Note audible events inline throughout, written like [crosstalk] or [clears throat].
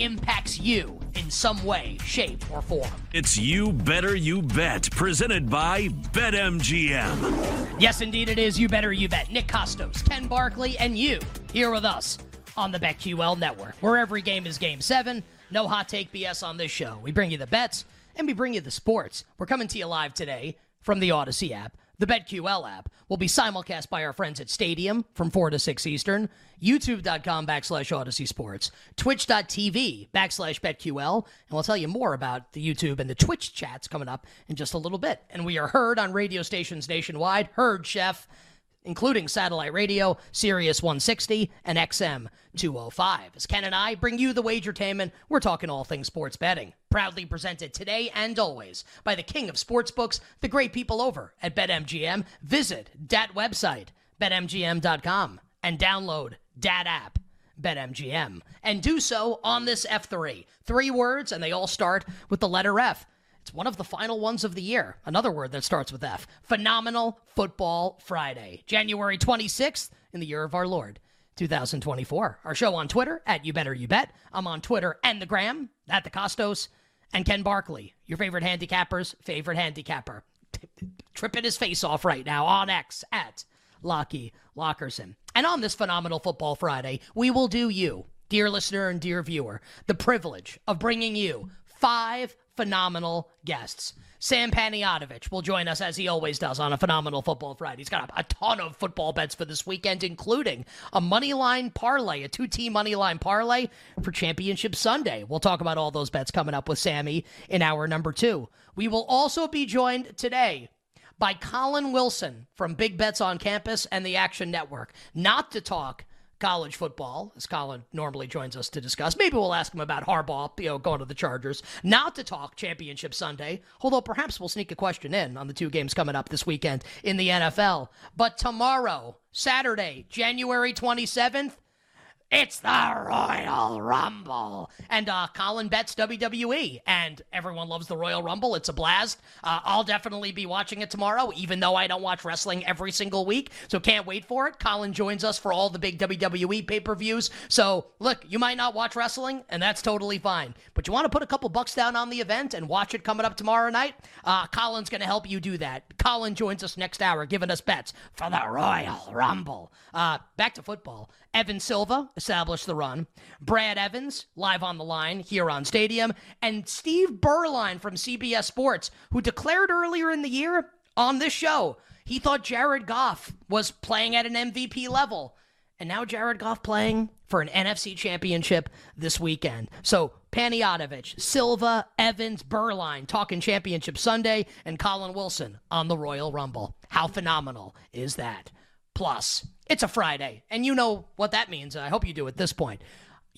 impacts you in some way, shape, or form. It's You Better You Bet, presented by BetMGM. Yes, indeed it is. You better you bet. Nick Kostos, Ken Barkley, and you here with us on the BetQL Network, where every game is game seven. No hot take BS on this show. We bring you the bets and we bring you the sports. We're coming to you live today from the Audacy app. The BetQL app will be simulcast by our friends at Stadium from 4 to 6 Eastern, youtube.com backslash Audacy Sports, twitch.tv backslash BetQL, and we'll tell you more about the YouTube and the Twitch chats coming up in just a little bit. And we are heard on radio stations nationwide. Heard, Chef including satellite radio, Sirius 160, and XM 205. As Ken and I bring you the wagertainment, we're talking all things sports betting. Proudly presented today and always by the king of sportsbooks, the great people over at BetMGM. Visit that website, betmgm.com, and download that app. BetMGM, and do so on this F3. Three words, and they all start with the letter F. It's one of the final ones of the year. Another word that starts with F. Phenomenal Football Friday, January 26th in the year of our Lord, 2024. Our show on Twitter at You Better You Bet. I'm on Twitter and the Gram at the Kostos and Ken Barkley, your favorite handicapper's favorite handicapper. [laughs] Tripping his face off right now on X at Lockie Lockerson. And on this phenomenal Football Friday, we will do you, dear listener and dear viewer, the privilege of bringing you five phenomenal guests. Sam Panayotovich will join us as he always does on a phenomenal football Friday. He's got a, a ton of football bets for this weekend, including a money line parlay, a two team money line parlay for Championship Sunday. We'll talk about all those bets coming up with Sammy in hour number two. We will also be joined today by Colin Wilson from Big Bets on Campus and the Action Network, not to talk college football, as Colin normally joins us to discuss. Maybe we'll ask him about Harbaugh, you know, going to the Chargers. Not to talk Championship Sunday, although perhaps we'll sneak a question in on the two games coming up this weekend in the NFL. But tomorrow, Saturday, January 27th, it's the Royal Rumble. And uh, Colin bets WWE, and everyone loves the Royal Rumble. It's a blast. Uh, I'll definitely be watching it tomorrow, even though I don't watch wrestling every single week. So can't wait for it. Colin joins us for all the big WWE pay per views. So look, you might not watch wrestling, and that's totally fine. But you want to put a couple bucks down on the event and watch it coming up tomorrow night? Uh, Colin's going to help you do that. Colin joins us next hour, giving us bets for the Royal Rumble. Uh, back to football. Evan Silva established the run. Brad Evans, live on the line here on Stadium. And Steve Berline from CBS Sports, who declared earlier in the year on this show he thought Jared Goff was playing at an MVP level. And now Jared Goff playing for an NFC championship this weekend. So Panayotovich, Silva, Evans, Berline talking championship Sunday, and Colin Wilson on the Royal Rumble. How phenomenal is that? Plus, it's a Friday, and you know what that means. I hope you do at this point.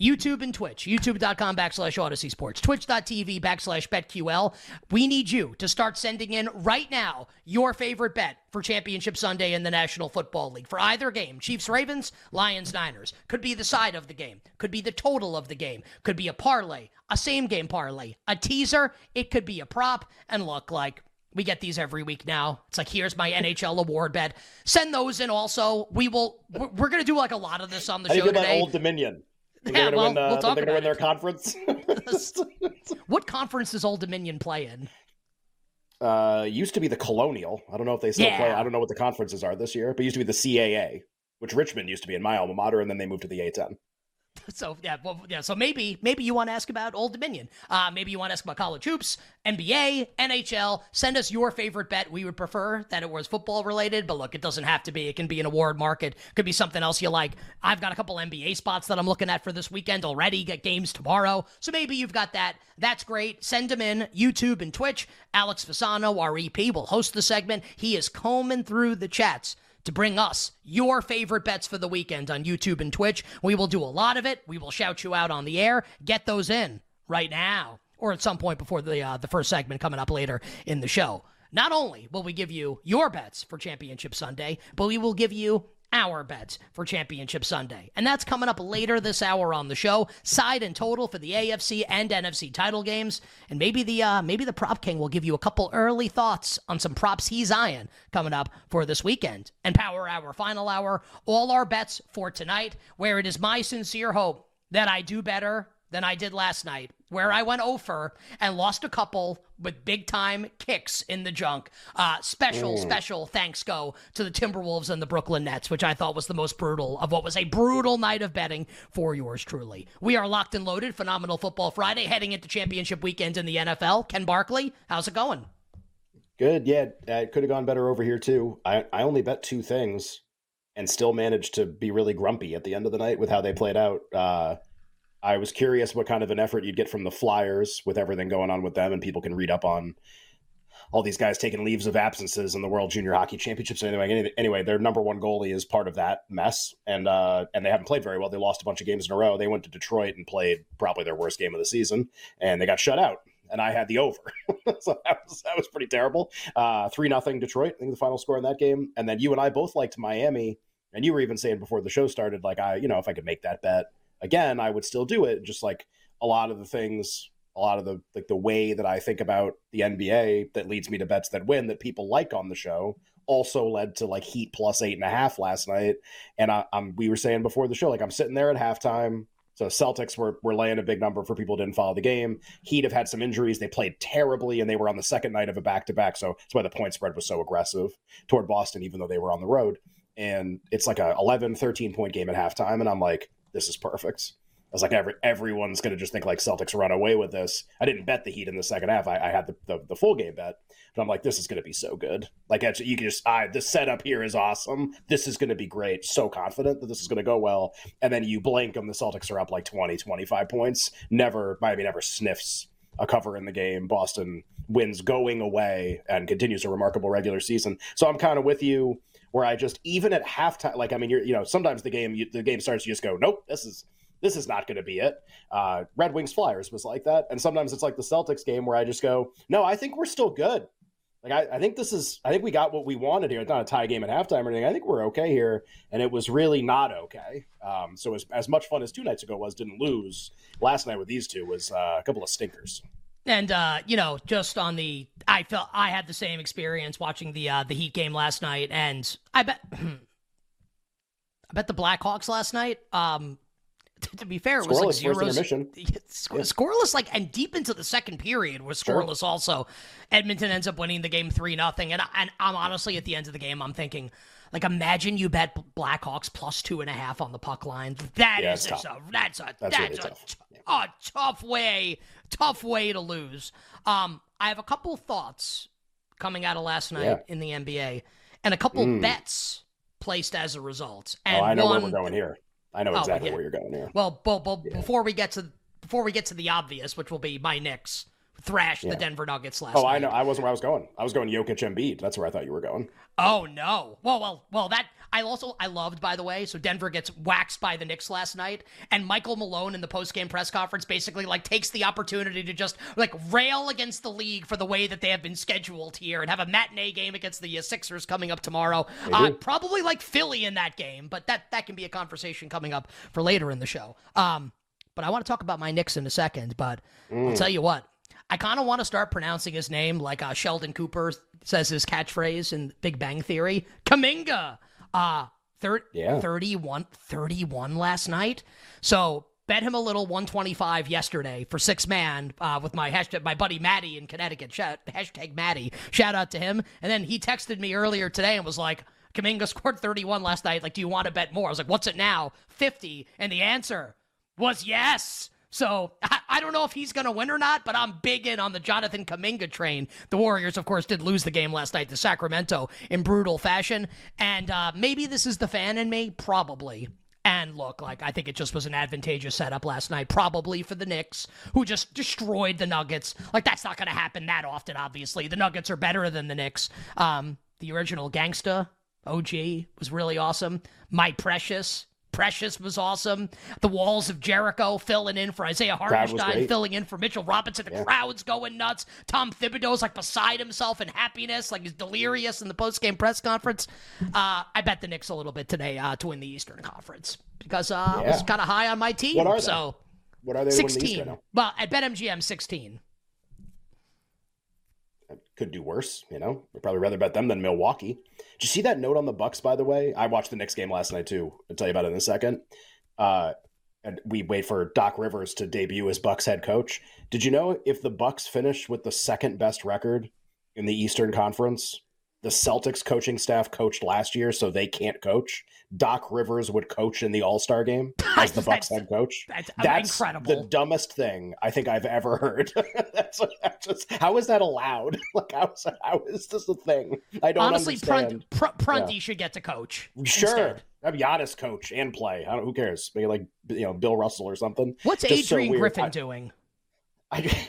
YouTube and Twitch, youtube.com backslash Audacy Sports, twitch.tv backslash BetQL. We need you to start sending in right now your favorite bet for Championship Sunday in the National Football League for either game Chiefs Ravens, Lions Niners. Could be the side of the game, could be the total of the game, could be a parlay, a same game parlay, a teaser, it could be a prop, and look like we get these every week now. It's like here's my NHL award bet. Send those in also. We will. We're, we're going to do like a lot of this on the How show you today. Old Dominion? They're Yeah, well, win, uh, we'll talk they're gonna win their conference. [laughs] [laughs] what conference does Old Dominion play in? uh, used to be the Colonial. I don't know if they still Yeah. play. I don't know what the conferences are this year, but it used to be the CAA, which Richmond used to be in my alma mater, and then they moved to the A10. [laughs] So yeah, well, yeah. So maybe maybe you want to ask about Old Dominion. Uh, maybe you want to ask about college hoops, NBA, NHL. Send us your favorite bet. We would prefer that it was football related, but look, it doesn't have to be. It can be an award market. Could be something else you like. I've got a couple NBA spots that I'm looking at for this weekend already. Get games tomorrow, so maybe you've got that. That's great. Send them in YouTube and Twitch. Alex Fasano, our EP, will host the segment. He is combing through the chats to bring us your favorite bets for the weekend on YouTube and Twitch. We will do a lot of it. We will shout you out on the air. Get those in right now or at some point before the uh, the first segment coming up later in the show. Not only will we give you your bets for Championship Sunday, but we will give you our bets for Championship Sunday. And that's coming up later this hour on the show. Side and total for the AFC and NFC title games. And maybe the uh, maybe the prop king will give you a couple early thoughts on some props he's eyeing coming up for this weekend. And power hour, final hour, all our bets for tonight, where it is my sincere hope that I do better than I did last night, where I went over and lost a couple with big time kicks in the junk. Uh, special, special thanks go to the Timberwolves and the Brooklyn Nets, which I thought was the most brutal of what was a brutal night of betting for yours truly. We are locked and loaded. Phenomenal Football Friday, heading into championship weekend in the NFL. Ken Barkley, how's it going? Good. Yeah, it could have gone better over here too. I I only bet two things, and still managed to be really grumpy at the end of the night with how they played out. Uh, I was curious what kind of an effort you'd get from the Flyers with everything going on with them, and people can read up on all these guys taking leaves of absences in the World Junior Hockey Championships. Anyway, anyway, their number one goalie is part of that mess, and uh, and they haven't played very well. They lost a bunch of games in a row. They went to Detroit and played probably their worst game of the season, and they got shut out. And I had the over, [laughs] so that was that was pretty terrible. Uh, Three nothing Detroit. I think the final score in that game. And then you and I both liked Miami, and you were even saying before the show started, like I, you know, if I could make that bet again, I would still do it. Just like a lot of the things a lot of the like the way that I think about the NBA that leads me to bets that win that people like on the show also led to like Heat plus eight and a half last night. And I, I'm we were saying before the show, like I'm sitting there at halftime. So Celtics were were laying a big number for people didn't follow the game. Heat have had some injuries. They played terribly and they were on the second night of a back to back. So that's why the point spread was so aggressive toward Boston, even though they were on the road. And it's like a 11, 13 point game at halftime. And I'm like, this is perfect. I was like, every, everyone's going to just think like Celtics run away with this. I didn't bet the Heat in the second half. I, I had the, the, the full game bet, but I'm like, this is going to be so good. Like, actually, you can just, I, the setup here is awesome. This is going to be great. So confident that this is going to go well. And then you blink and the Celtics are up like 20, 25 points. Never, Miami never sniffs a cover in the game. Boston wins going away and continues a remarkable regular season. So I'm kind of with you where I just, even at halftime, like, I mean, you're, you know, sometimes the game, you, the game starts, you just go, nope, this is, this is not going to be it. Uh, Red Wings Flyers was like that, and sometimes it's like the Celtics game where I just go, no, I think we're still good. Like I, I think this is, I think we got what we wanted here. It's not a tie game at halftime or anything. I think we're okay here, and it was really not okay. Um, so as as much fun as two nights ago was, didn't lose. Last night with these two was uh, a couple of stinkers. And uh, you know, just on the, I felt I had the same experience watching the uh, the Heat game last night, and I bet, [clears throat] I bet the Blackhawks last night. Um, to be fair, it was like zero zero first intermission. Sc- Scoreless, like, and deep into the second period was scoreless. Also, Edmonton ends up winning the game three nothing. And I- and I'm honestly at the end of the game, I'm thinking, like, imagine you bet Blackhawks plus two and a half on the puck line. That Yeah, is it's a that's a That's that's, really a, tough. t- a tough way, tough way to lose. Um, I have a couple thoughts coming out of last night Yeah. in the NBA, and a couple Mm. bets placed as a result. And oh, I know one, where we're going here. I know Oh, exactly yeah. where you're going here. well, before we get to before we get to the obvious, which will be my Knicks thrashed Yeah. the Denver Nuggets last night. Oh, night. I know. I wasn't where I was going. I was going Jokic Embiid. That's where I thought you were going. Oh no. Well, well, well. That I also I loved by the way. So Denver gets waxed by the Knicks last night, and Michael Malone in the post game press conference basically like takes the opportunity to just like rail against the league for the way that they have been scheduled here, and have a matinee game against the uh, Sixers coming up tomorrow. Uh, probably like Philly in that game, but that that can be a conversation coming up for later in the show. Um, but I want to talk about my Knicks in a second. But I'll tell you what. I kind of want to start pronouncing his name like uh, Sheldon Cooper says his catchphrase in Big Bang Theory. Kuminga. Uh, thir- Yeah. 31, 31 last night. So bet him a little 125 yesterday for six man uh, with my hashtag, my buddy Maddie in Connecticut. Shout, hashtag Maddie. Shout out to him. And then he texted me earlier today and was like, Kuminga scored 31 last night. Like, do you want to bet more? I was like, what's it now? 50. And the answer was yes. So I, I don't know if he's going to win or not, but I'm big in on the Jonathan Kuminga train. The Warriors, of course, did lose the game last night to Sacramento in brutal fashion. And uh, maybe this is the fan in me, probably. And look, like I think it just was an advantageous setup last night, probably for the Knicks, who just destroyed the Nuggets. Like that's not going to happen that often. Obviously, the Nuggets are better than the Knicks. Um, the original Gangsta OG was really awesome. My Precious. Precious was awesome. The Walls of Jericho filling in for Isaiah Hartenstein, filling in for Mitchell Robinson. The crowd's going nuts. Tom Thibodeau's like beside himself in happiness, like he's delirious in the post-game press conference. Uh, I bet the Knicks a little bit today uh, to win the Eastern Conference because uh, I was kind of high on my team. What are they? So What are they to win the East 16. right now? Well, at BetMGM 16. Could do worse, you know. I'd probably rather bet them than Milwaukee. Did you see that note on the Bucks? By the way, I watched the Knicks game last night too. I'll tell you about it in a second. Uh, and we wait for Doc Rivers to debut as Bucks head coach. Did you know if the Bucks finish with the second best record in the Eastern Conference, the Celtics coaching staff coached last year, so they can't coach. Doc Rivers would coach in the All Star game [laughs] as the Bucks head coach. that's That's incredible. The dumbest thing I think I've ever heard. [laughs] that's, that's just how is that allowed? [laughs] Like how is, how is this a thing? I don't Honestly, understand. Prunt, Pr- Prunty should get to coach. Sure, instead. have Giannis coach and play. I don't. Who cares? Maybe like you know Bill Russell or something. What's Just Adrian weird. Griffin I- doing? I,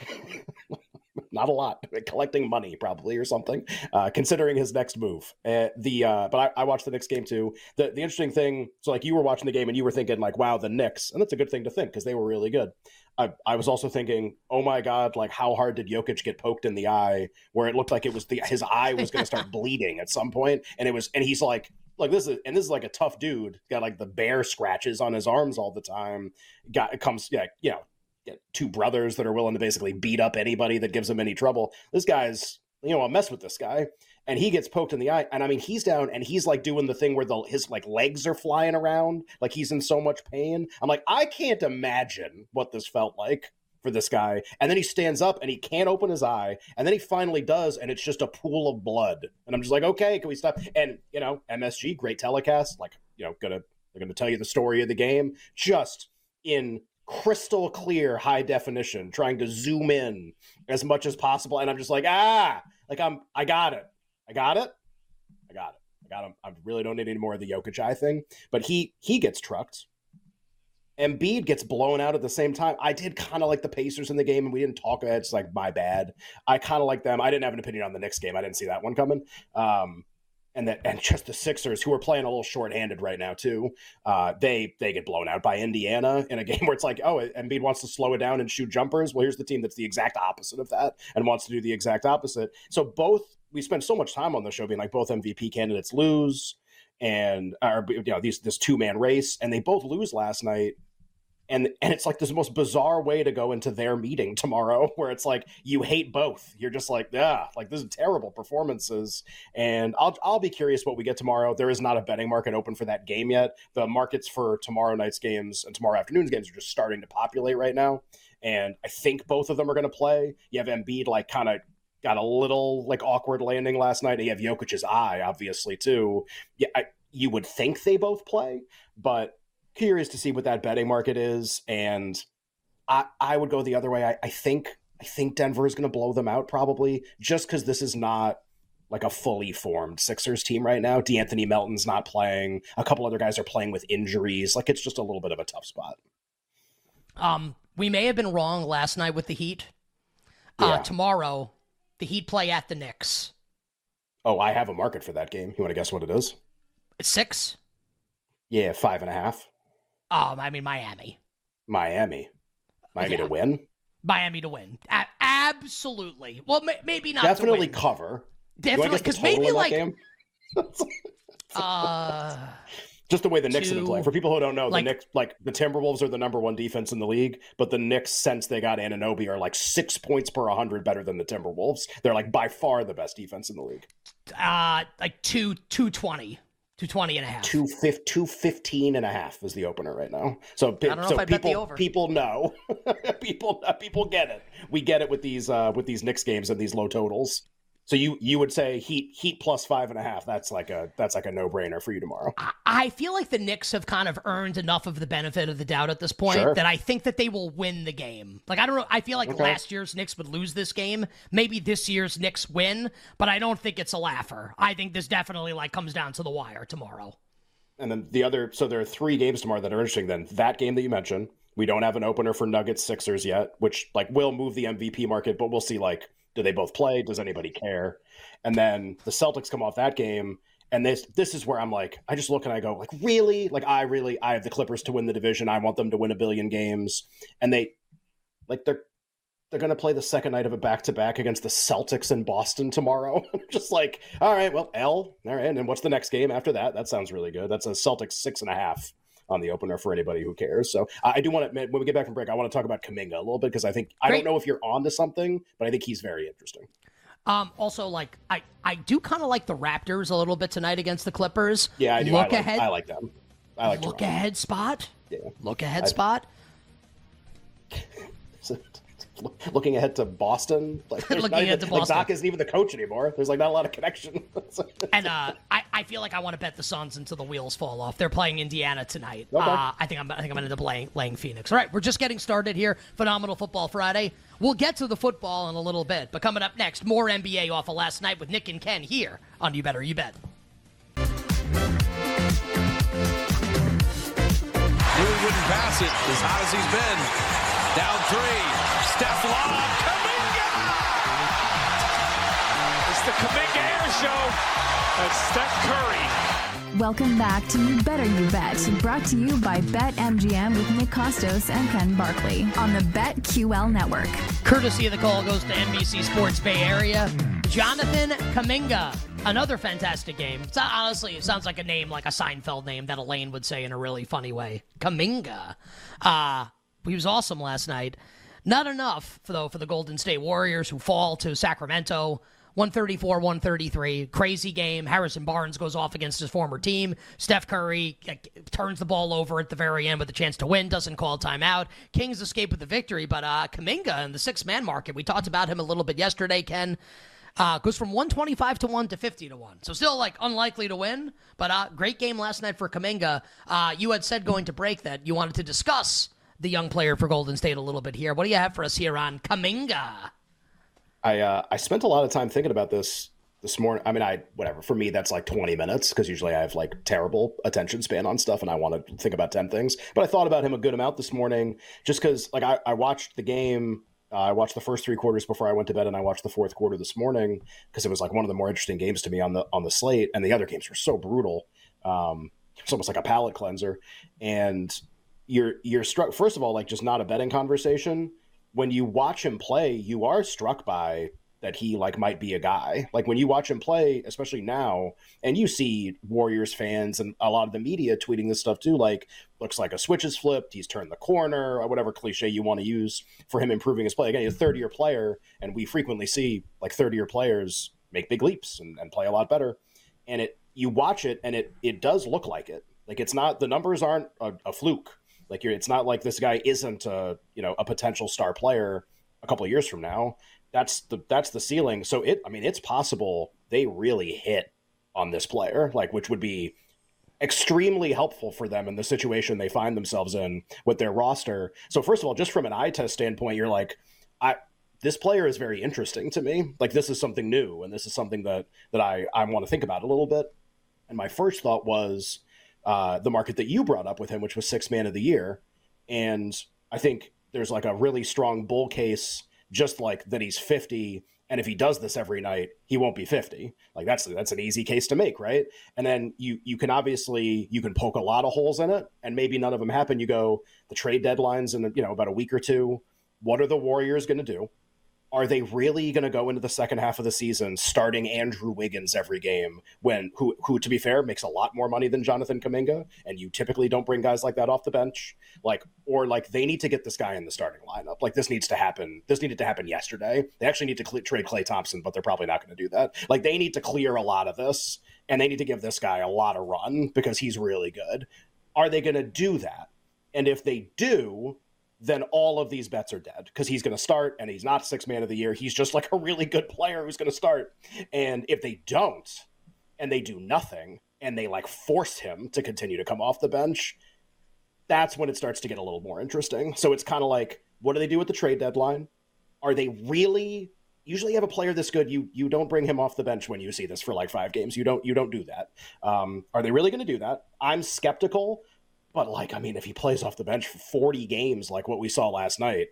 not a lot. [laughs] Collecting money probably or something. Uh, considering his next move. Uh, the uh, but I, I watched the Knicks game too. The the interesting thing. So like you were watching the game and you were thinking like, wow, the Knicks, and that's a good thing to think because they were really good. I, I was also thinking, oh my god, like how hard did Jokic get poked in the eye, where it looked like it was the his eye was going to start [laughs] bleeding at some point, and it was, and he's like, like this is, and this is like a tough dude, got like the bear scratches on his arms all the time. Got comes, yeah, you know, two brothers that are willing to basically beat up anybody that gives them any trouble. This guy's, you know, I'll mess with this guy. And he gets poked in the eye. And I mean, he's down and he's like doing the thing where the his like legs are flying around, like he's in so much pain. I'm like, I can't imagine what this felt like for this guy. And then he stands up and he can't open his eye. And then he finally does, and it's just a pool of blood. And I'm just like, okay, can we stop? And you know, MSG, great telecast, like, you know, gonna they're gonna tell you the story of the game. Just in crystal clear high definition trying to zoom in as much as possible and i'm just like ah like i'm i got it i got it i got it i got him i really don't need any more of the Jokic eye thing but he he gets trucked Embiid gets blown out at the same time. I did kind of like the Pacers in the game, and we didn't talk about it. It's like my bad. I kind of like them. I didn't have an opinion on the next game. I didn't see that one coming. Um, and that and just the Sixers, who are playing a little shorthanded right now too, uh, they they get blown out by Indiana in a [laughs] game where it's like, oh, Embiid wants to slow it down and shoot jumpers. Well, here's the team that's the exact opposite of that and wants to do the exact opposite. So both we spend so much time on the show being like both MVP candidates lose, and or you know these this two man race, and they both lose last night and and it's like this most bizarre way to go into their meeting tomorrow [laughs] where it's like you hate both. You're just like yeah like this is terrible performances. And i'll i'll be curious what we get tomorrow. There is not a betting market open for that game yet. The markets for tomorrow night's games and tomorrow afternoon's games are just starting to populate right now. And i think both of them are going to play. You have Embiid like kind of got a little like awkward landing last night. And you have Jokic's eye obviously too. Yeah I, you would think they both play but curious to see what that betting market is and i i would go the other way i, I think i think denver is going to blow them out probably just because this is not like a fully formed sixers team right now d'anthony melton's not playing a couple other guys are playing with injuries like it's just a little bit of a tough spot Um, we may have been wrong last night with the Heat. Uh, tomorrow, the Heat play at the Knicks. Oh, I have a market for that game. You want to guess what it is? It's six. Yeah, five and a half. Um, I mean Miami. Miami. Miami Yeah. to win. Miami to win. A- absolutely. Well, ma- maybe not. Definitely to win. cover. Definitely, because maybe like [laughs] uh, [laughs] just the way the Knicks have been playing. For people who don't know, like- the Knicks, like the Timberwolves, are the number one defense in the league, but the Knicks, since they got Anunoby, are like six points per hundred better than the Timberwolves. They're like by far the best defense in the league. uh, like two two twenty. 220 and a half. 215 and a half is the opener right now. So, I don't know so if I bet the people over. people know. [laughs] people people get it. We get it with these uh with these Knicks games and these low totals. So you you would say Heat Heat plus five and a half. That's like a that's like a no brainer for you tomorrow. I- feel like the Knicks have kind of earned enough of the benefit of the doubt at this point Sure. that I think that they will win the game. Like I don't know, I feel like Okay. last year's Knicks would lose this game. Maybe this year's Knicks win, but I don't think it's a laugher. I think this definitely like comes down to the wire tomorrow. And then the other, so there are three games tomorrow that are interesting. Then that game that you mentioned, we don't have an opener for Nuggets Sixers yet, which like will move the MVP market, but we'll see. Like, do they both play? Does anybody care? And then the Celtics come off that game, and this this is where I'm like, I just look and I go, like, really? Like, I really, I have the Clippers to win the division. I want them to win a billion games, and they, like, they're they're going to play the second night of a back to back against the Celtics in Boston tomorrow. [laughs] Just like, all right, well, L, all right, and what's the next game after that? That sounds really good. That's a Celtics six and a half on the opener for anybody who cares. So I I do want to, when we get back from break, I want to talk about Kuminga a little bit because I think I don't know if you're on to something, but I think he's very interesting. Um, also, like I, I do kind of like the Raptors a little bit tonight against the Clippers. Yeah, I do. Look I like, ahead. I like them. I like look Toronto. ahead spot. Yeah. Look ahead I- spot. Looking ahead to Boston, [laughs] like there's Looking ahead even, to like Boston. Doc isn't even the coach anymore. There's like not a lot of connection. [laughs] And uh, I, I feel like I want to bet the Suns until the wheels fall off. They're playing Indiana tonight. Okay. Uh, I think I'm I think I'm gonna end up laying, laying Phoenix. All right, we're just getting started here. Phenomenal Football Friday. We'll get to the football in a little bit, but coming up next, more NBA off of last night with Nick and Ken here on You Better You Bet. Really wouldn't pass it as hot as he's been. Down three. Steph Lob. Kuminga! It's the Kuminga Air Show. That's Steph Curry. Welcome back to You Better You Bet, brought to you by BetMGM with Nick Kostos and Ken Barkley on the BetQL network. Courtesy of the call goes to NBC Sports Bay Area. Jonathan Kuminga, another fantastic game. It's, honestly, it sounds like a name, like a Seinfeld name that Elaine would say in a really funny way. Kuminga. Uh, he was awesome last night. Not enough, though, for the Golden State Warriors who fall to Sacramento. 134 133. Crazy game. Harrison Barnes goes off against his former team. Steph Curry turns the ball over at the very end with a chance to win, doesn't call timeout. Kings escape with the victory, but uh, Kuminga in the six man market, we talked about him a little bit yesterday, Ken. Uh, goes from 125 to 1 to 50 to 1. So still like unlikely to win, but uh, great game last night for Kuminga. Uh, you had said going to break that you wanted to discuss the young player for Golden State a little bit here. What do you have for us here on Kuminga? I uh, I spent a lot of time thinking about this this morning. I mean, I whatever for me that's like twenty minutes because usually I have like terrible attention span on stuff and I want to think about ten things. But I thought about him a good amount this morning just because like I, I watched the game. Uh, I watched the first three quarters before I went to bed, and I watched the fourth quarter this morning because it was like one of the more interesting games to me on the on the slate. And the other games were so brutal. Um, it's almost like a palate cleanser. And you're you're struck first of all like just not a betting conversation when you watch him play, you are struck by that he like might be a guy. Like when you watch him play, especially now, and you see Warriors fans and a lot of the media tweeting this stuff too, like looks like a switch is flipped, he's turned the corner, or whatever cliche you want to use for him improving his play. Again, he's a third year player, and we frequently see like 30 year players make big leaps and, and play a lot better. And it you watch it and it it does look like it. Like it's not the numbers aren't a, a fluke. Like it's not like this guy isn't a you know a potential star player a couple of years from now. That's the that's the ceiling. So it I mean it's possible they really hit on this player, like which would be extremely helpful for them in the situation they find themselves in with their roster. So first of all, just from an eye test standpoint, you're like, I this player is very interesting to me. Like this is something new, and this is something that that I I want to think about a little bit. And my first thought was uh, the market that you brought up with him, which was six man of the year. And I think there's like a really strong bull case just like that he's 50 and if he does this every night he won't be 50 like that's that's an easy case to make right? And then you you can obviously you can poke a lot of holes in it and maybe none of them happen. You go the trade deadlines in you know about a week or two. What are the warriors going to do are they really going to go into the second half of the season starting Andrew Wiggins every game when who who to be fair makes a lot more money than Jonathan Kuminga and you typically don't bring guys like that off the bench? Like or like they need to get this guy in the starting lineup. Like this needs to happen this needed to happen yesterday. They actually need to cl- trade Klay Thompson but they're probably not going to do that. Like they need to clear a lot of this and they need to give this guy a lot of run because he's really good. Are they going to do that? And if they do then all of these bets are dead because he's going to start and he's not six man of the year. He's just like a really good player who's going to start. And if they don't and they do nothing and they like force him to continue to come off the bench, that's when it starts to get a little more interesting. So it's kind of like, what do they do with the trade deadline? Are they really usually have a player this good you you don't bring him off the bench when you see this for like five games you don't you don't do that um, are they really going to do that i'm skeptical but like, I mean, if he plays off the bench for 40 games like what we saw last night,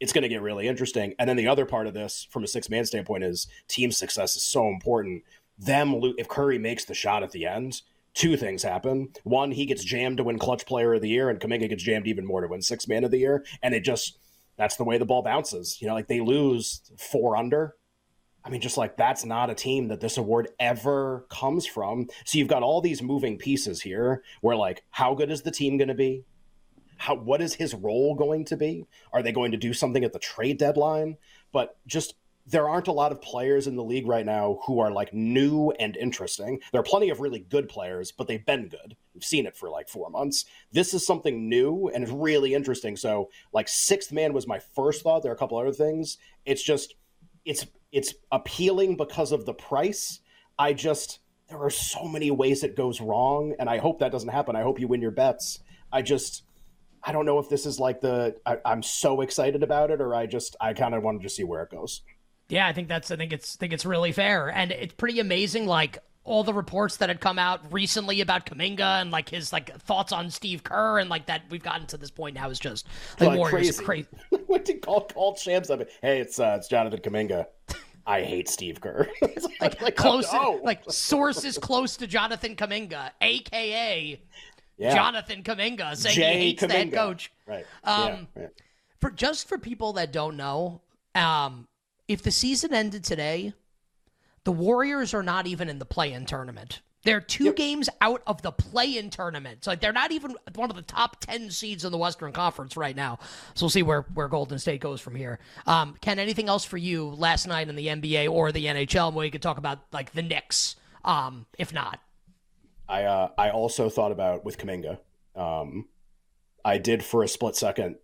it's going to get really interesting. And then the other part of this, from a six man standpoint, is team success is so important. Them, if Curry makes the shot at the end, two things happen. One, he gets jammed to win clutch player of the year, and Kuminga gets jammed even more to win six man of the year. And it just, that's the way the ball bounces. You know, like they lose four under I mean, just like that's not a team that this award ever comes from. So you've got all these moving pieces here where, like, how good is the team going to be? How, what is his role going to be? Are they going to do something at the trade deadline? But just there aren't a lot of players in the league right now who are like new and interesting. There are plenty of really good players, but they've been good. We've seen it for like four months. This is something new and it's really interesting. So, like, sixth man was my first thought. There are a couple other things. It's just, it's it's appealing because of the price. I just there are so many ways it goes wrong, and I hope that doesn't happen. I hope you win your bets. I just I don't know if this is like the I, am so excited about it, or I just I kind of wanted to see where it goes. Yeah, I think that's I think it's I think it's really fair, and it's pretty amazing. Like all the reports that had come out recently about Kuminga and like his like thoughts on Steve Kerr and like that we've gotten to this point now is just like, like Warriors crazy. crazy. [laughs] what did call call Shams up? Hey, it's uh, it's Jonathan Kuminga. I hate Steve Kerr. [laughs] like, like close, oh, like sources close to Jonathan Kuminga, aka yeah. Jonathan Kuminga, saying Jay he hates the head coach. Right. Um, yeah, right. For just for people that don't know, um, if the season ended today, the Warriors are not even in the play-in tournament. They're two yep. games out of the play-in tournament. So they're not even one of the top ten seeds in the Western Conference right now. So we'll see where, where Golden State goes from here. Um, Ken, anything else for you last night in the NBA or the NHL where you could talk about like the Knicks? Um, if not, I uh, I also thought about with Kuminga. Um, I did for a split second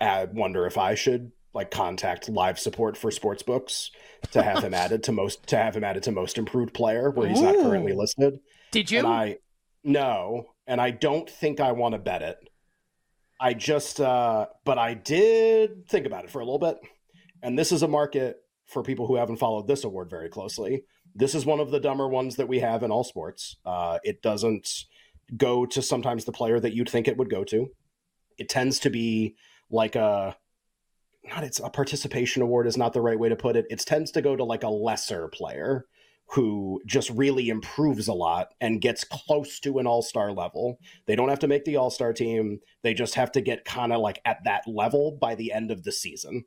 I wonder if I should like contact live support for sports books to have him [laughs] added to most to have him added to most improved player where he's Ooh. not currently listed. Did you? And I no, and I don't think I want to bet it. I just uh but I did think about it for a little bit. And this is a market for people who haven't followed this award very closely. This is one of the dumber ones that we have in all sports. Uh it doesn't go to sometimes the player that you'd think it would go to. It tends to be like a not it's a participation award is not the right way to put it. It tends to go to like a lesser player who just really improves a lot and gets close to an all-star level. They don't have to make the all-star team. They just have to get kind of like at that level by the end of the season.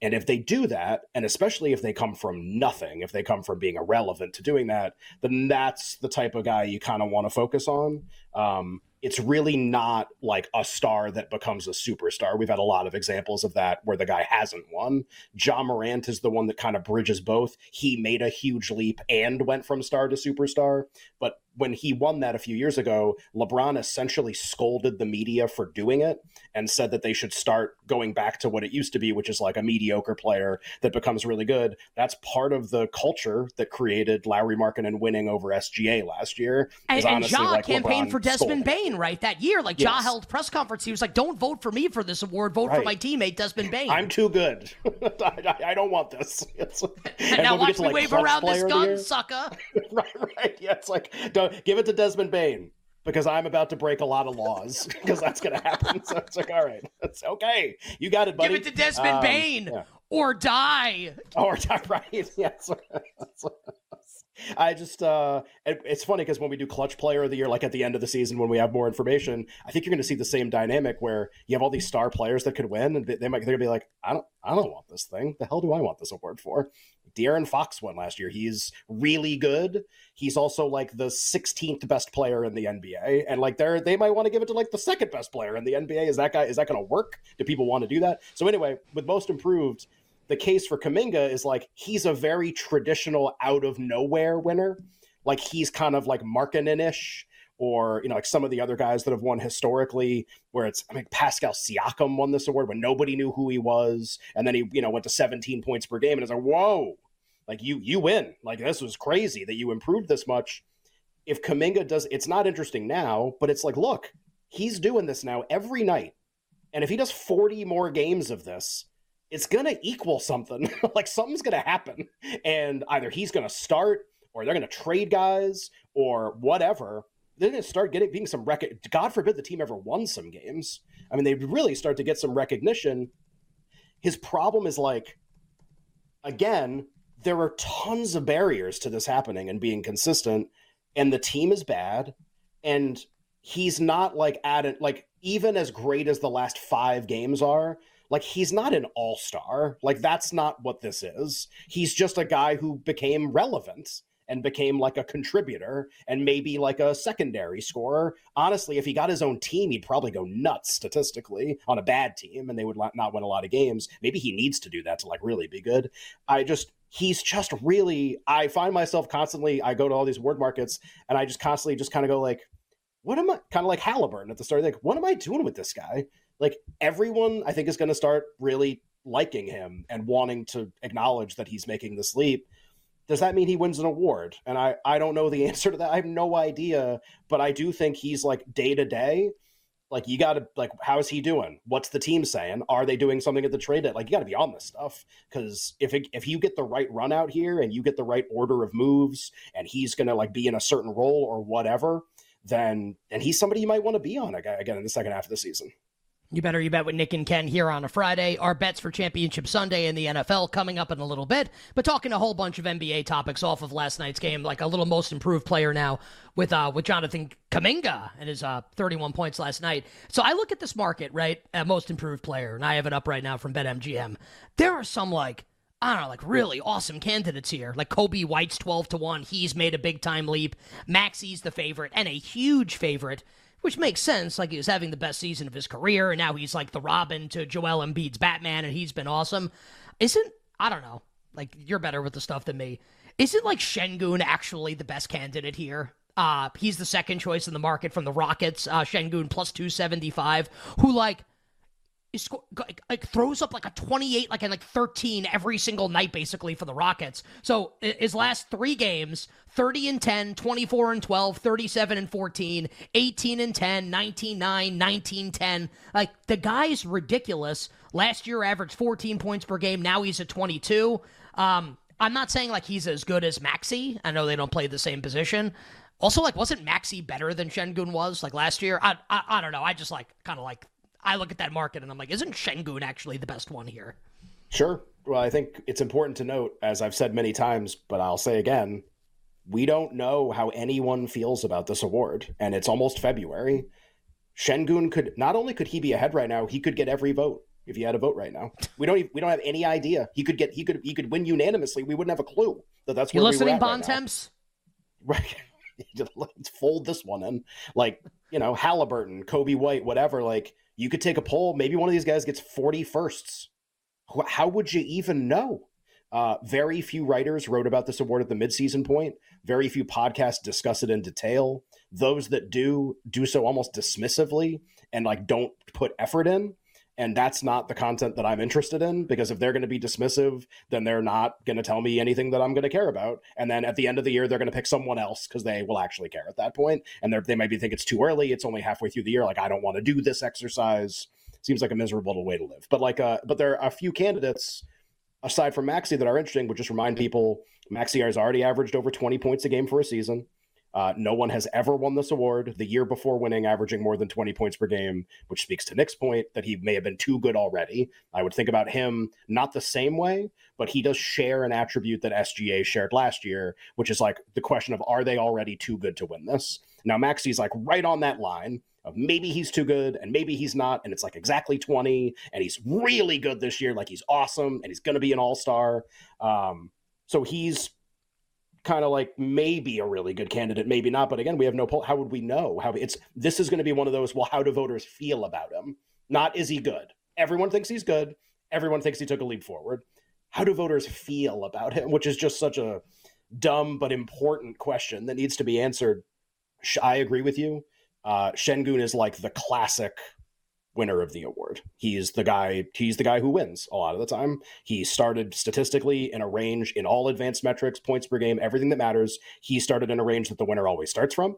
And if they do that, and especially if they come from nothing, if they come from being irrelevant to doing that, then that's the type of guy you kind of want to focus on. Um, it's really not like a star that becomes a superstar. We've had a lot of examples of that where the guy hasn't won. Ja Morant is the one that kind of bridges both. He made a huge leap and went from star to superstar, but when he won that a few years ago, LeBron essentially scolded the media for doing it and said that they should start going back to what it used to be, which is like a mediocre player that becomes really good. That's part of the culture that created Lauri Markkanen winning over SGA last year. And, and Ja like campaigned for Desmond Bane right? That year, like yes. Ja held press conference. He was like, "Don't vote for me for this award. Vote right. for my teammate Desmond Bane. I'm too good. [laughs] I, I, don't want this." [laughs] and now watch me like wave around this gun, sucker. [laughs] right, right. Yeah, it's like give it to Desmond Bane because I'm about to break a lot of laws [laughs] because that's going to happen. So it's like, all right, that's okay. You got it, buddy. Give it to Desmond um, Bane. Yeah. or die. Or [laughs] die, right? Yes. [laughs] I just uh it, it's funny because when we do clutch player of the year, like at the end of the season when we have more information, I think you're going to see the same dynamic where you have all these star players that could win, and they might they're gonna be like, I don't I don't want this thing. The hell do I want this award for? De'Aaron Fox won last year. He's really good. He's also like the 16th best player in the NBA, and like they're they might want to give it to like the second best player in the NBA. Is that guy? Is that going to work? Do people want to do that? So anyway, with most improved the case for Kuminga is like he's a very traditional out of nowhere winner. Like he's kind of like Markkanen-ish or you know like some of the other guys that have won historically where it's I mean Pascal Siakam won this award when nobody knew who he was and then he you know went to 17 points per game and it's like whoa like you you win like this was crazy that you improved this much if Kuminga does it's not interesting now but it's like look he's doing this now every night and if he does 40 more games of this it's going to equal something. [laughs] like something's going to happen. And either he's going to start or they're going to trade guys or whatever. They're going to start getting being some record. God forbid the team ever won some games. I mean, they really start to get some recognition. His problem is like, again, there are tons of barriers to this happening and being consistent, and the team is bad, and he's not like at it like even as great as the last five games are like he's not an all-star. Like that's not what this is. He's just a guy who became relevant and became like a contributor and maybe like a secondary scorer. Honestly, if he got his own team, he'd probably go nuts statistically on a bad team and they would not win a lot of games. Maybe he needs to do that to like really be good. I just he's just really I find myself constantly I go to all these word markets and I just constantly just kind of go like what am I kind of like Halliburton at the start like what am I doing with this guy? like everyone I think is going to start really liking him and wanting to acknowledge that he's making this leap. Does that mean he wins an award? And I I don't know the [laughs] answer to that. I have no idea, but I do think he's like day to day. Like you got to like, how's he doing? What's the team saying? Are they doing something at the trade deadline? Like you got to be on this stuff because if it, if you get the right run out here and you get the right order of moves, and he's gonna like be in a certain role or whatever, then and he's somebody you might want to be on again in the second half of the season. You better you bet with Nick and Ken here on a Friday. Our bets for Championship Sunday in the NFL coming up in a little bit. But talking a whole bunch of NBA topics off of last night's game, like a little most improved player now with uh with Jonathan Kuminga and his uh 31 points last night. So I look at this market, right? At most improved player, and I have it up right now from BetMGM. There are some like I don't know, like really awesome candidates here. Like Coby White's 12 to 1. He's made a big time leap. Maxey's the favorite and a huge favorite which makes sense. Like he was having the best season of his career, and now he's like the Robin to Joel Embiid's Batman, and he's been awesome. Isn't I don't know. Like you're better with the stuff than me. Isn't like Sengun actually the best candidate here? Uh, he's the second choice in the market from the Rockets. Uh, Sengun plus two seventy five. Who like like, like throws up like a 28 like and like 13 every single night basically for the Rockets. So his last 3 games, 30 and 10, 24 and 12, 37 and 14, 18 and 10, 19 9, 19 10. Like the guy's ridiculous. Last year averaged 14 points per game, now he's at 22. Um I'm not saying like he's as good as Maxey I know they don't play the same position. Also, like, wasn't Maxey better than Sengun was like last year? I, I, I don't know. I just like kind of like I look at that market and I'm like, isn't Sengun actually the best one here? Sure. Well, I think it's important to note, as I've said many times, but I'll say again, we don't know how anyone feels about this award, and it's almost February. Sengun could not only could he be ahead right now, he could get every vote if he had a vote right now. We don't even, we don't have any idea. He could get he could he could win unanimously. We wouldn't have a clue that that's where you listening, we Bontemps? [laughs] Right, [laughs] right. Let's fold this one in. Like you know, Halliburton, Coby White, whatever. Like you could take a poll. Maybe one of these guys gets 40 firsts. How would you even know? Uh, very few writers wrote about this award at the midseason point. Very few podcasts discuss it in detail. Those that do do so almost dismissively and like don't put effort in and that's not the content that I'm interested in because if they're going to be dismissive, then they're not going to tell me anything that I'm going to care about. And then at the end of the year, they're going to pick someone else because they will actually care at that point. And they maybe think it's too early. It's only halfway through the year. Like I don't want to do this exercise. Seems like a miserable way to live. But like, uh, but there are a few candidates aside from Maxey that are interesting. Would just remind people Maxey has already averaged over 20 points a game for a season. Uh, no one has ever won this award the year before winning, averaging more than 20 points per game, which speaks to Nick's point that he may have been too good already. I would think about him not the same way, but he does share an attribute that SGA shared last year, which is like the question of are they already too good to win this? Now, Maxey's like right on that line of maybe he's too good and maybe he's not. And it's like exactly 20. And he's really good this year. Like he's awesome and he's going to be an all star. Um, so he's kind of like maybe a really good candidate, maybe not. But again, we have no poll. How would we know? How it's this is going to be one of those. Well, how do voters feel about him? Not is he good? Everyone thinks he's good. Everyone thinks he took a leap forward. How do voters feel about him? Which is just such a dumb but important question that needs to be answered. I agree with you. Uh, Sengun is like the classic winner of the award. He's the guy. He's the guy who wins a lot of the time. He started statistically in a range in all advanced metrics, points per game, everything that matters. He started in a range that the winner always starts from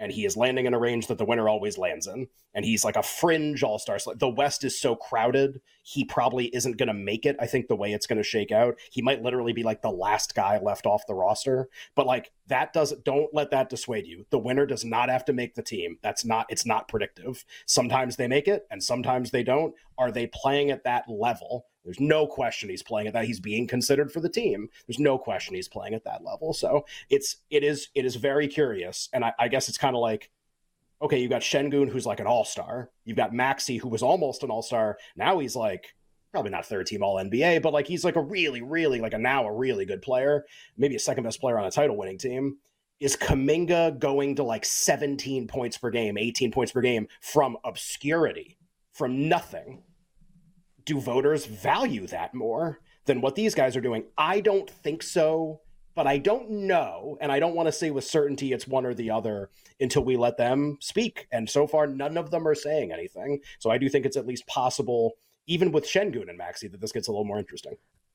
and he is landing in a range that the winner always lands in. And he's like a fringe all star. The West is so crowded, he probably isn't going to make it. I think the way it's going to shake out, he might literally be like the last guy left off the roster. But like that doesn't, don't let that dissuade you. The winner does not have to make the team. That's not, it's not predictive. Sometimes they make it and sometimes they don't. Are they playing at that level? There's no question he's playing at that. He's being considered for the team. There's no question he's playing at that level. So it's it is it is very curious, and I, I guess it's kind of like, okay, you've got Sengun who's like an all star. You've got Maxey who was almost an all star. Now he's like probably not third team all NBA, but like he's like a really really like a now a really good player, maybe a second best player on a title winning team. Is Kuminga going to like 17 points per game, 18 points per game from obscurity, from nothing? Do voters value that more than what these guys are doing? I don't think so, but I don't know. And I don't want to say with certainty it's one or the other until we let them speak. And so far, none of them are saying anything. So I do think it's at least possible, even with Sengun and Maxey, that this gets a little more interesting.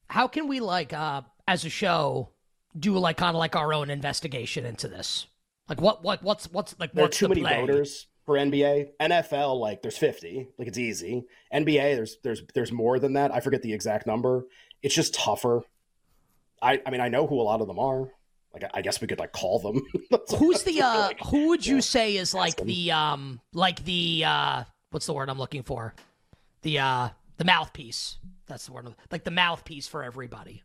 How can we, like, uh, as a show, do like kind of like our own investigation into this? Like, what, what, what's, what's like, there what's are too many play? voters for NBA. NFL, like there's 50, like it's easy. NBA, there's there's there's more than that. I forget the exact number. It's just tougher. I I mean I know who a lot of them are. Like I guess we could like call them. [laughs] Who's the uh who would you say is like the um like the uh what's the word I'm looking for? The uh the mouthpiece. That's the word. Like the mouthpiece for everybody.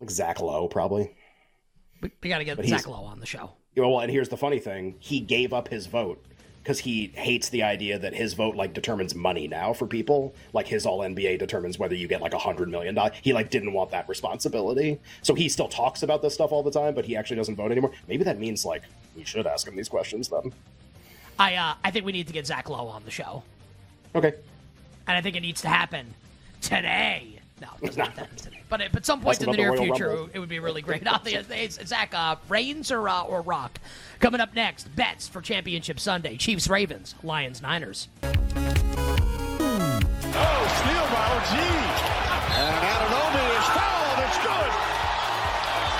Like Zach Lowe, probably. We, we got to get Zach Lowe on the show. Well, and here's the funny thing: he gave up his vote because he hates the idea that his vote like determines money now for people. Like his All NBA determines whether you get like a hundred million dollars. He like didn't want that responsibility, so he still talks about this stuff all the time, but he actually doesn't vote anymore. Maybe that means like we should ask him these questions then. I uh I think we need to get Zach Lowe on the show. Okay. And I think it needs to happen today. No, it doesn't happen today. But at some point Ask in the about the near Royal future, Rumble. it would be really great. [laughs] It's- Zach, uh, Reigns or uh, or Rock? Coming up next, bets for Championship Sunday: Chiefs, Ravens, Lions, Niners. Oh, steal by OG. And Anunoby is fouled. It's good.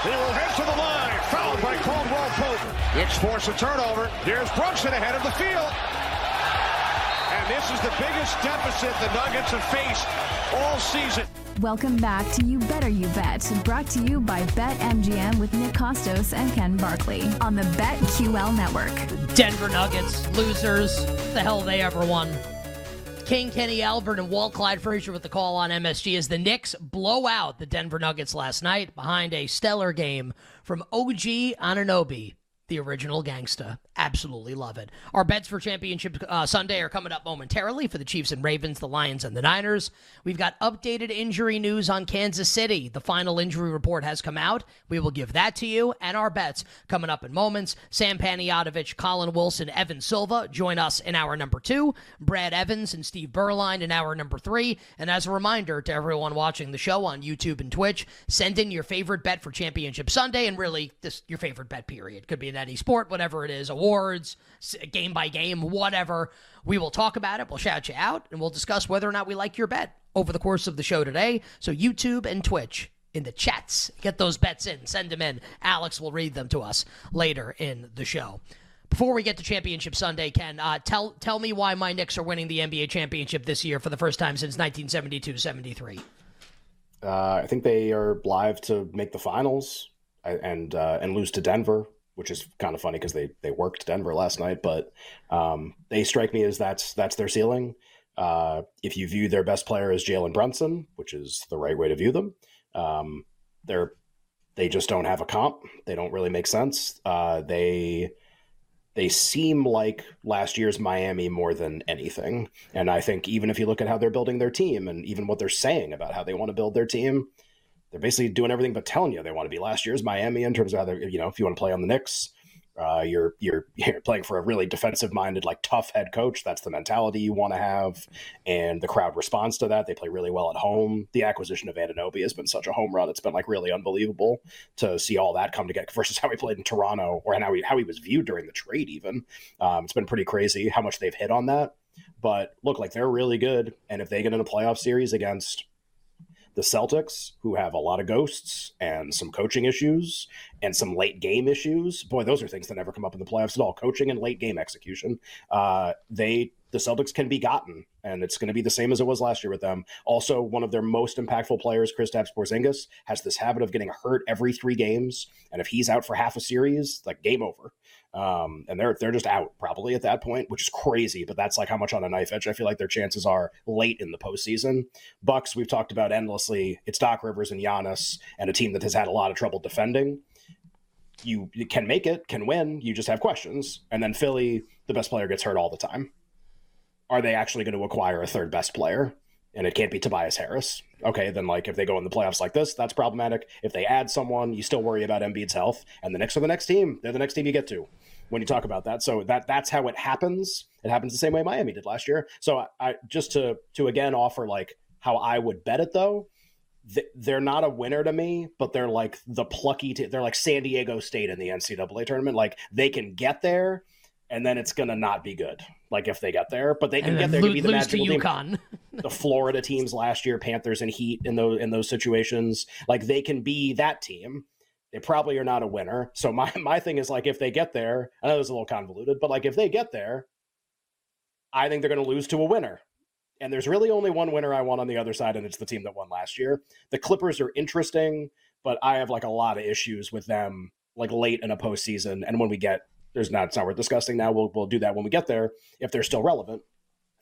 He will head to the line. Fouled by Caldwell Pope. Knicks force a turnover. Here's Brunson ahead of the field. And this is the biggest deficit the Nuggets have faced all season. Welcome back to You Better You Bet, brought to you by BetMGM with Nick Kostos and Ken Barkley on the BetQL network. Denver Nuggets, losers. The hell they ever won. King Kenny Albert and Walt Clyde Frazier with the call on MSG as the Knicks blow out the Denver Nuggets last night behind a stellar game from OG Anunoby, the original gangsta. Absolutely love it. Our bets for Championship uh, Sunday are coming up momentarily for the Chiefs and Ravens, the Lions and the Niners. We've got updated injury news on Kansas City. The final injury report has come out. We will give that to you and our bets coming up in moments. Sam Panayotovich, Colin Wilson, Evan Silva join us in hour number two. Brad Evans and Steve Berline in hour number three. And as a reminder to everyone watching the show on YouTube and Twitch, send in your favorite bet for Championship Sunday and really this your favorite bet period. Could be in any sport, whatever it is, awards, game by game, whatever. We will talk about it. We'll shout you out and we'll discuss whether or not we like your bet over the course of the show today. So YouTube and Twitch in the chats. Get those bets in, send them in. Alex will read them to us later in the show. Before we get to Championship Sunday, Ken, uh, tell tell me why my Knicks are winning the NBA championship this year for the first time since 1972-73. Uh, I think they are live to make the finals and uh, and lose to Denver. Which is kind of funny because they they worked Denver last night, but um, they strike me as that's that's their ceiling. Uh, if you view their best player as Jalen Brunson, which is the right way to view them, um, they're they just don't have a comp. They don't really make sense. Uh, they they seem like last year's Miami more than anything. And I think even if you look at how they're building their team and even what they're saying about how they want to build their team, they're basically doing everything but telling you they want to be last year's Miami in terms of how they're, you know, if you want to play on the Knicks, uh, you're, you're [laughs] you're playing for a really defensive minded, like tough head coach. That's the mentality you want to have, and the crowd responds to that. They play really well at home. The acquisition of Anunoby has been such a home run. It's been like really unbelievable to see all that come together [laughs] versus how he played in Toronto or how he how he was viewed during the trade. Even um, it's been pretty crazy how much they've hit on that. But look, like they're really good, and if they get in a playoff series against the Celtics, who have a lot of ghosts and some coaching issues and some late game issues. Boy, those are things that never come up in the playoffs at all. Coaching and late game execution. Uh, they the Celtics can be gotten, and it's going to be the same as it was last year with them. Also, one of their most impactful players, Kristaps Porzingis, has this habit of getting hurt every three games, and if he's out for half a series, like game over. Um, and they're they're just out probably at that point, which is crazy. But that's like how much on a knife edge I feel like their chances are late in the postseason. Bucks we've talked about endlessly. It's Doc Rivers and Giannis, and a team that has had a lot of trouble defending. You, you can make it, can win. You just have questions. And then Philly, the best player gets hurt all the time. Are they actually going to acquire a third best player? And it can't be Tobias Harris. Okay, then like if they go in the playoffs like this, that's problematic. If they add someone, you still worry about Embiid's health. And the Knicks are the next team. They're the next team you get to when you talk about that. So that that's how it happens. It happens the same way Miami did last year. So I, I just to to again offer like how I would bet it though. They're not a winner to me, but they're like the plucky. T- they're like San Diego State in the NCAA tournament. Like they can get there, and then it's gonna not be good. Like if they get there, but they can get there. Lo- be the lose to UConn. team. [laughs] the Florida teams last year, Panthers and Heat in those in those situations. Like they can be that team they probably are not a winner. So [laughs] my my thing is like if they get there, I know it's a little convoluted, but like if they get there, I think they're going to lose to a winner. And there's really only one winner I want on the other side, and it's the team that won last year. The Clippers are interesting, but I have like a lot of issues with them like late in a postseason. And when we get there's not it's not worth discussing now. We'll we'll do that when we get there if they're still relevant.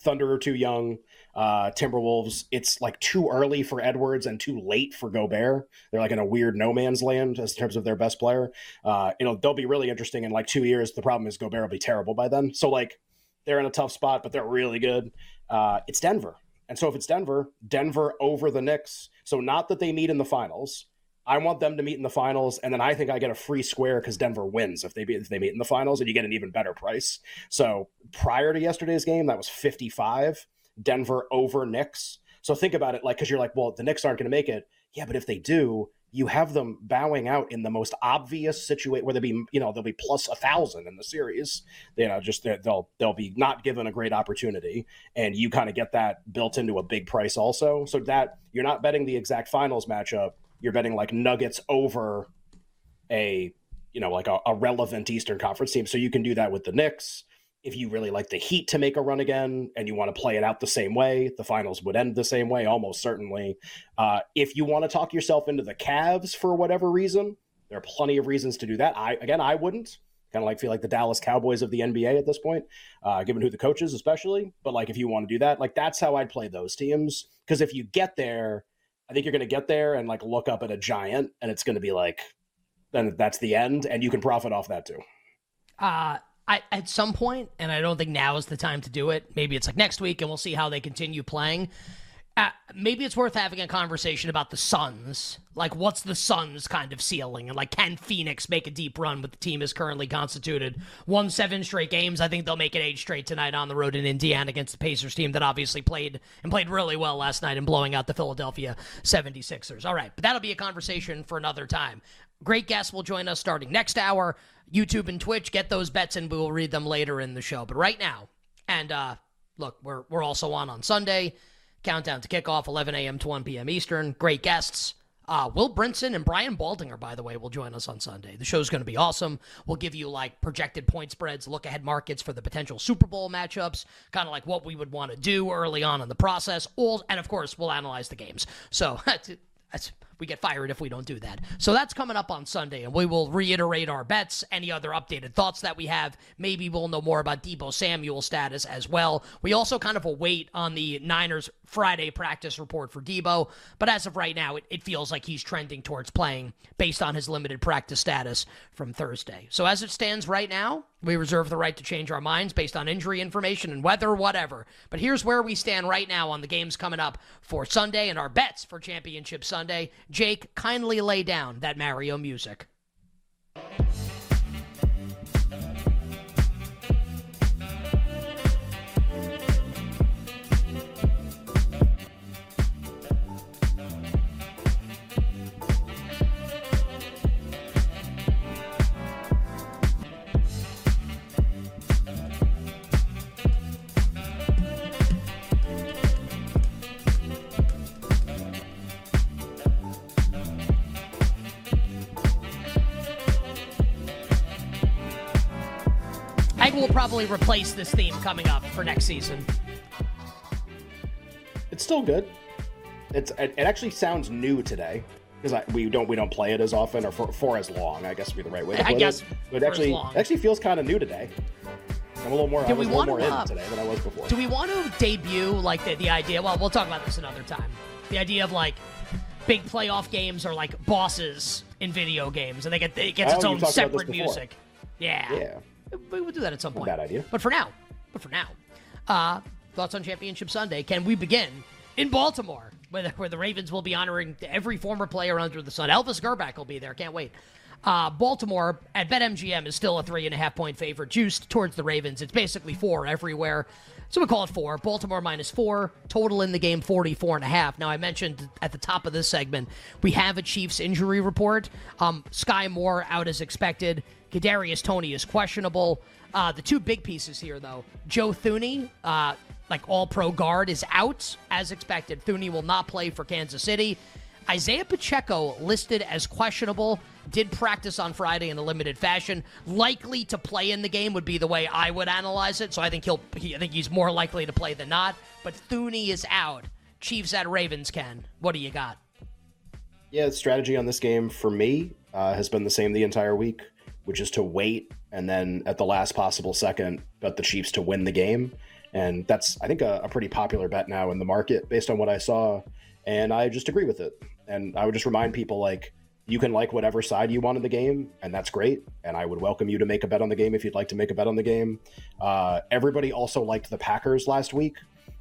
Thunder are too young. Uh, Timberwolves, it's like too early for Edwards and too late for Gobert. They're like in a weird no man's land as in terms of their best player. Uh, you know, they'll be really interesting in like two years. The problem is Gobert will be terrible by then. So like they're in a tough spot, but they're really good. Uh, it's Denver. And so if it's Denver, Denver over the Knicks. So not that they meet in the finals. I want them to meet in the finals, and then I think I get a free square because Denver wins if they be, if they meet in the finals, and you get an even better price. So prior to yesterday's game, that was fifty five. Denver over Knicks. So think about it, like because you're like, well, the Knicks aren't going to make it. Yeah, but if they do, you have them bowing out in the most obvious situation where they'll be, you know, they'll be plus a thousand in the series. You know, just they'll they'll be not given a great opportunity, and you kind of get that built into a big price also. So that you're not betting the exact finals matchup you're betting like Nuggets over a you know like a, a, relevant Eastern Conference team. So you can do that with the Knicks. If you really like the Heat to make a run again and you want to play it out the same way, the finals would end the same way, almost certainly. Uh, if you want to talk yourself into the Cavs for whatever reason, there are plenty of reasons to do that. I again, I wouldn't kind of like feel like the Dallas Cowboys of the NBA at this point, uh, given who the coach is, especially. But like if you want to do that, like that's how I'd play those teams. Because if you get there I think you're going to get there and like look up at a giant, and it's going to be like, then that's the end, and you can profit off that too. Uh, I, at some point, and I don't think now is the time to do it. Maybe it's like next week, and we'll see how they continue playing uh, maybe it's worth having a conversation about the Suns. Like, what's the Suns' kind of ceiling? And, like, can Phoenix make a deep run with the team as currently constituted? Won seven straight games. I think they'll make it eight straight tonight on the road in Indiana against the Pacers team that obviously played and played really well last night in blowing out the Philadelphia 76ers. All right, but that'll be a conversation for another time. Great guests will join us starting next hour. YouTube and Twitch, get those bets and we will read them later in the show. But right now, and uh, look, we're, we're also on on Sunday. Countdown to kickoff, 11 a.m. to 1 p.m. Eastern. Great guests. Uh, Will Brinson and Brian Baldinger, by the way, will join us on Sunday. The show's going to be awesome. We'll give you like projected point spreads, look ahead markets for the potential Super Bowl matchups, kind of like what we would want to do early on in the process. All, and of course, we'll analyze the games. So [laughs] that's, that's we get fired if we don't do that. So that's coming up on Sunday, and we will reiterate our bets, any other updated thoughts that we have. Maybe we'll know more about Deebo Samuel status as well. We also kind of await on the Niners Friday practice report for Deebo, but as of right now, it, it feels like he's trending towards playing based on his limited practice status from Thursday. So as it stands right now, we reserve the right to change our minds based on injury information and weather, whatever. But here's where we stand right now on the games coming up for Sunday and our bets for Championship Sunday. Jake, kindly lay down that Mario music. Probably replace this theme coming up for next season. It's still good. It's it, it actually sounds new today because we don't we don't play it as often or for, for as long. I guess would be the right way to put I guess it. But it actually long. actually feels kind of new today. I'm a little more. Do I was we a little want more to, in uh, today than I was before. Do we want to debut like the, the idea? Well, we'll talk about this another time. The idea of like big playoff games or like bosses in video games, and they get it gets Oh, its own talked about this separate music. Yeah, Yeah. We will do that at some point. bad idea. But for now, but for now, uh, thoughts on Championship Sunday? Can we begin in Baltimore, where the, where the Ravens will be honoring every former player under the sun? Elvis Grbac will be there. Can't wait. Uh, Baltimore at BetMGM is still a three and a half point favorite, juiced towards the Ravens. It's basically four everywhere. So we call it four. Baltimore minus four. Total in the game 44 and a half. Now I mentioned at the top of this segment we have a Chiefs injury report. Um, Sky Moore out as expected. Kadarius Toney is questionable. Uh, the two big pieces here, though, Joe Thuney, uh, like all pro guard, is out as expected. Thuney will not play for Kansas City. Isaiah Pacheco listed as questionable. Did practice on Friday in a limited fashion. Likely to play in the game would be the way I would analyze it. So I think he'll. He, I think he's more likely to play than not. But Thuney is out. Chiefs at Ravens. Ken, what do you got? Yeah, strategy on this game for me uh, has been the same the entire week, which is to wait and then at the last possible second bet the Chiefs to win the game. And that's, I think, a, a pretty popular bet now in the market based on what I saw. And I just agree with it. And I would just remind people like, you can like whatever side you want in the game, and that's great. And I would welcome you to make a bet on the game if you'd like to make a bet on the game. Uh, everybody also liked the Packers last week.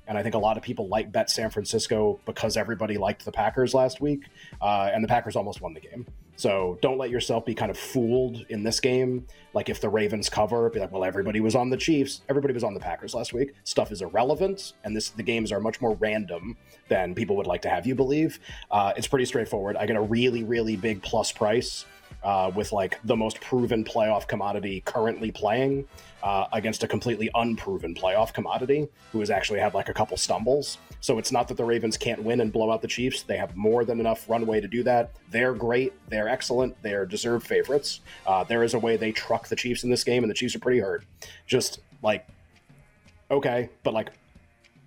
And I think a lot of people like bet San Francisco because everybody liked the Packers last week. Uh, and the Packers almost won the game. So don't let yourself be kind of fooled in this game. Like if the Ravens cover, be like, well, everybody was on the Chiefs, everybody was on the Packers last week. Stuff is irrelevant, and this the games are much more random than people would like to have you believe. Uh, it's pretty straightforward. I get a really, really big plus price uh, with like the most proven playoff commodity currently playing uh, against a completely unproven playoff commodity who has actually had like a couple stumbles. So it's not that the Ravens can't win and blow out the Chiefs. They have more than enough runway to do that. They're great. They're excellent. They're deserved favorites. Uh, there is a way they truck the Chiefs in this game, and the Chiefs are pretty hurt. Just like, okay, but like,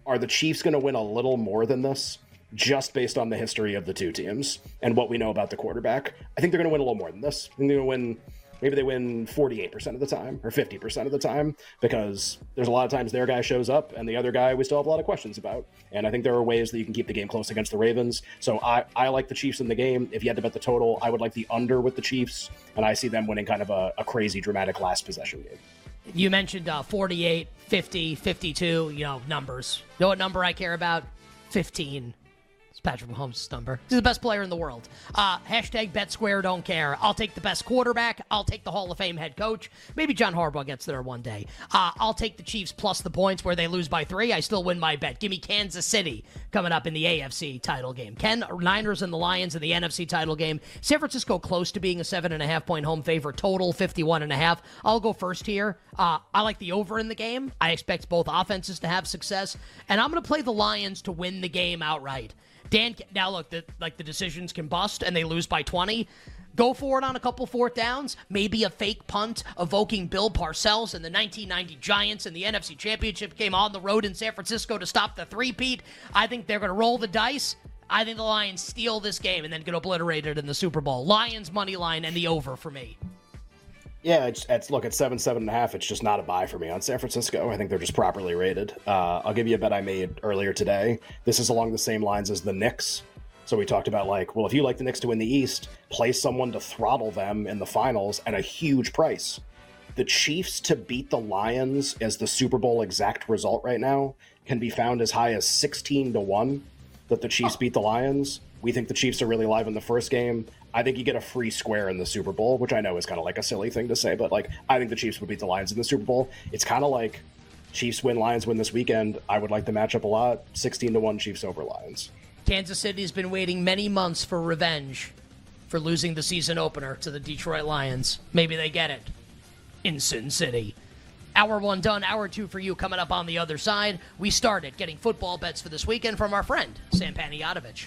are the Chiefs going to win a little more than this? Just based on the history of the two teams and what we know about the quarterback, I think they're going to win a little more than this. I think they're going to win maybe they win 48% of the time or 50% of the time because there's a lot of times their guy shows up and the other guy we still have a lot of questions about. And I think there are ways that you can keep the game close against the Ravens. So I, I like the Chiefs in the game. If you had to bet the total, I would like the under with the Chiefs. And I see them winning kind of a, a crazy, dramatic last possession game. You mentioned uh, 48, 50, 52, you know, numbers. You know what number I care about? 15. It's Patrick Mahomes' number. He's the best player in the world. Uh, hashtag bet square, don't care. I'll take the best quarterback. I'll take the Hall of Fame head coach. Maybe John Harbaugh gets there one day. Uh, I'll take the Chiefs plus the points where they lose by three. I still win my bet. Give me Kansas City coming up in the AFC title game. Ken, Niners and the Lions in the NFC title game. San Francisco close to being a seven and a half point home favorite. Total 51 and a half. I'll go first here. Uh, I like the over in the game. I expect both offenses to have success. And I'm going to play the Lions to win the game outright. Dan, now look, the, like the decisions can bust and they lose by 20. Go for it on a couple fourth downs. Maybe a fake punt evoking Bill Parcells and the 1990 Giants in the NFC Championship game on the road in San Francisco to stop the three-peat. I think they're going to roll the dice. I think the Lions steal this game and then get obliterated in the Super Bowl. Lions money line and the over for me. Yeah, it's, it's look at seven, seven and a half. It's just not a buy for me on San Francisco. I think they're just properly rated. Uh, I'll give you a bet I made earlier today. This is along the same lines as the Knicks. So we talked about like, well, if you like the Knicks to win the East, play someone to throttle them in the finals at a huge price. The Chiefs to beat the Lions as the Super Bowl exact result right now can be found as high as 16 to 1 that the Chiefs beat the Lions. We think the Chiefs are really live in the first game. I think you get a free square in the Super Bowl, which I know is kind of like a silly thing to say, but like I think the Chiefs would beat the Lions in the Super Bowl. It's kind of like Chiefs win, Lions win this weekend. I would like the matchup a lot. 16 to 1 Chiefs over Lions. Kansas City has been waiting many months for revenge for losing the season opener to the Detroit Lions. Maybe they get it in Sin City. Hour one done, hour two for you coming up on the other side. We started getting football bets for this weekend from our friend, Sam Panayotovich.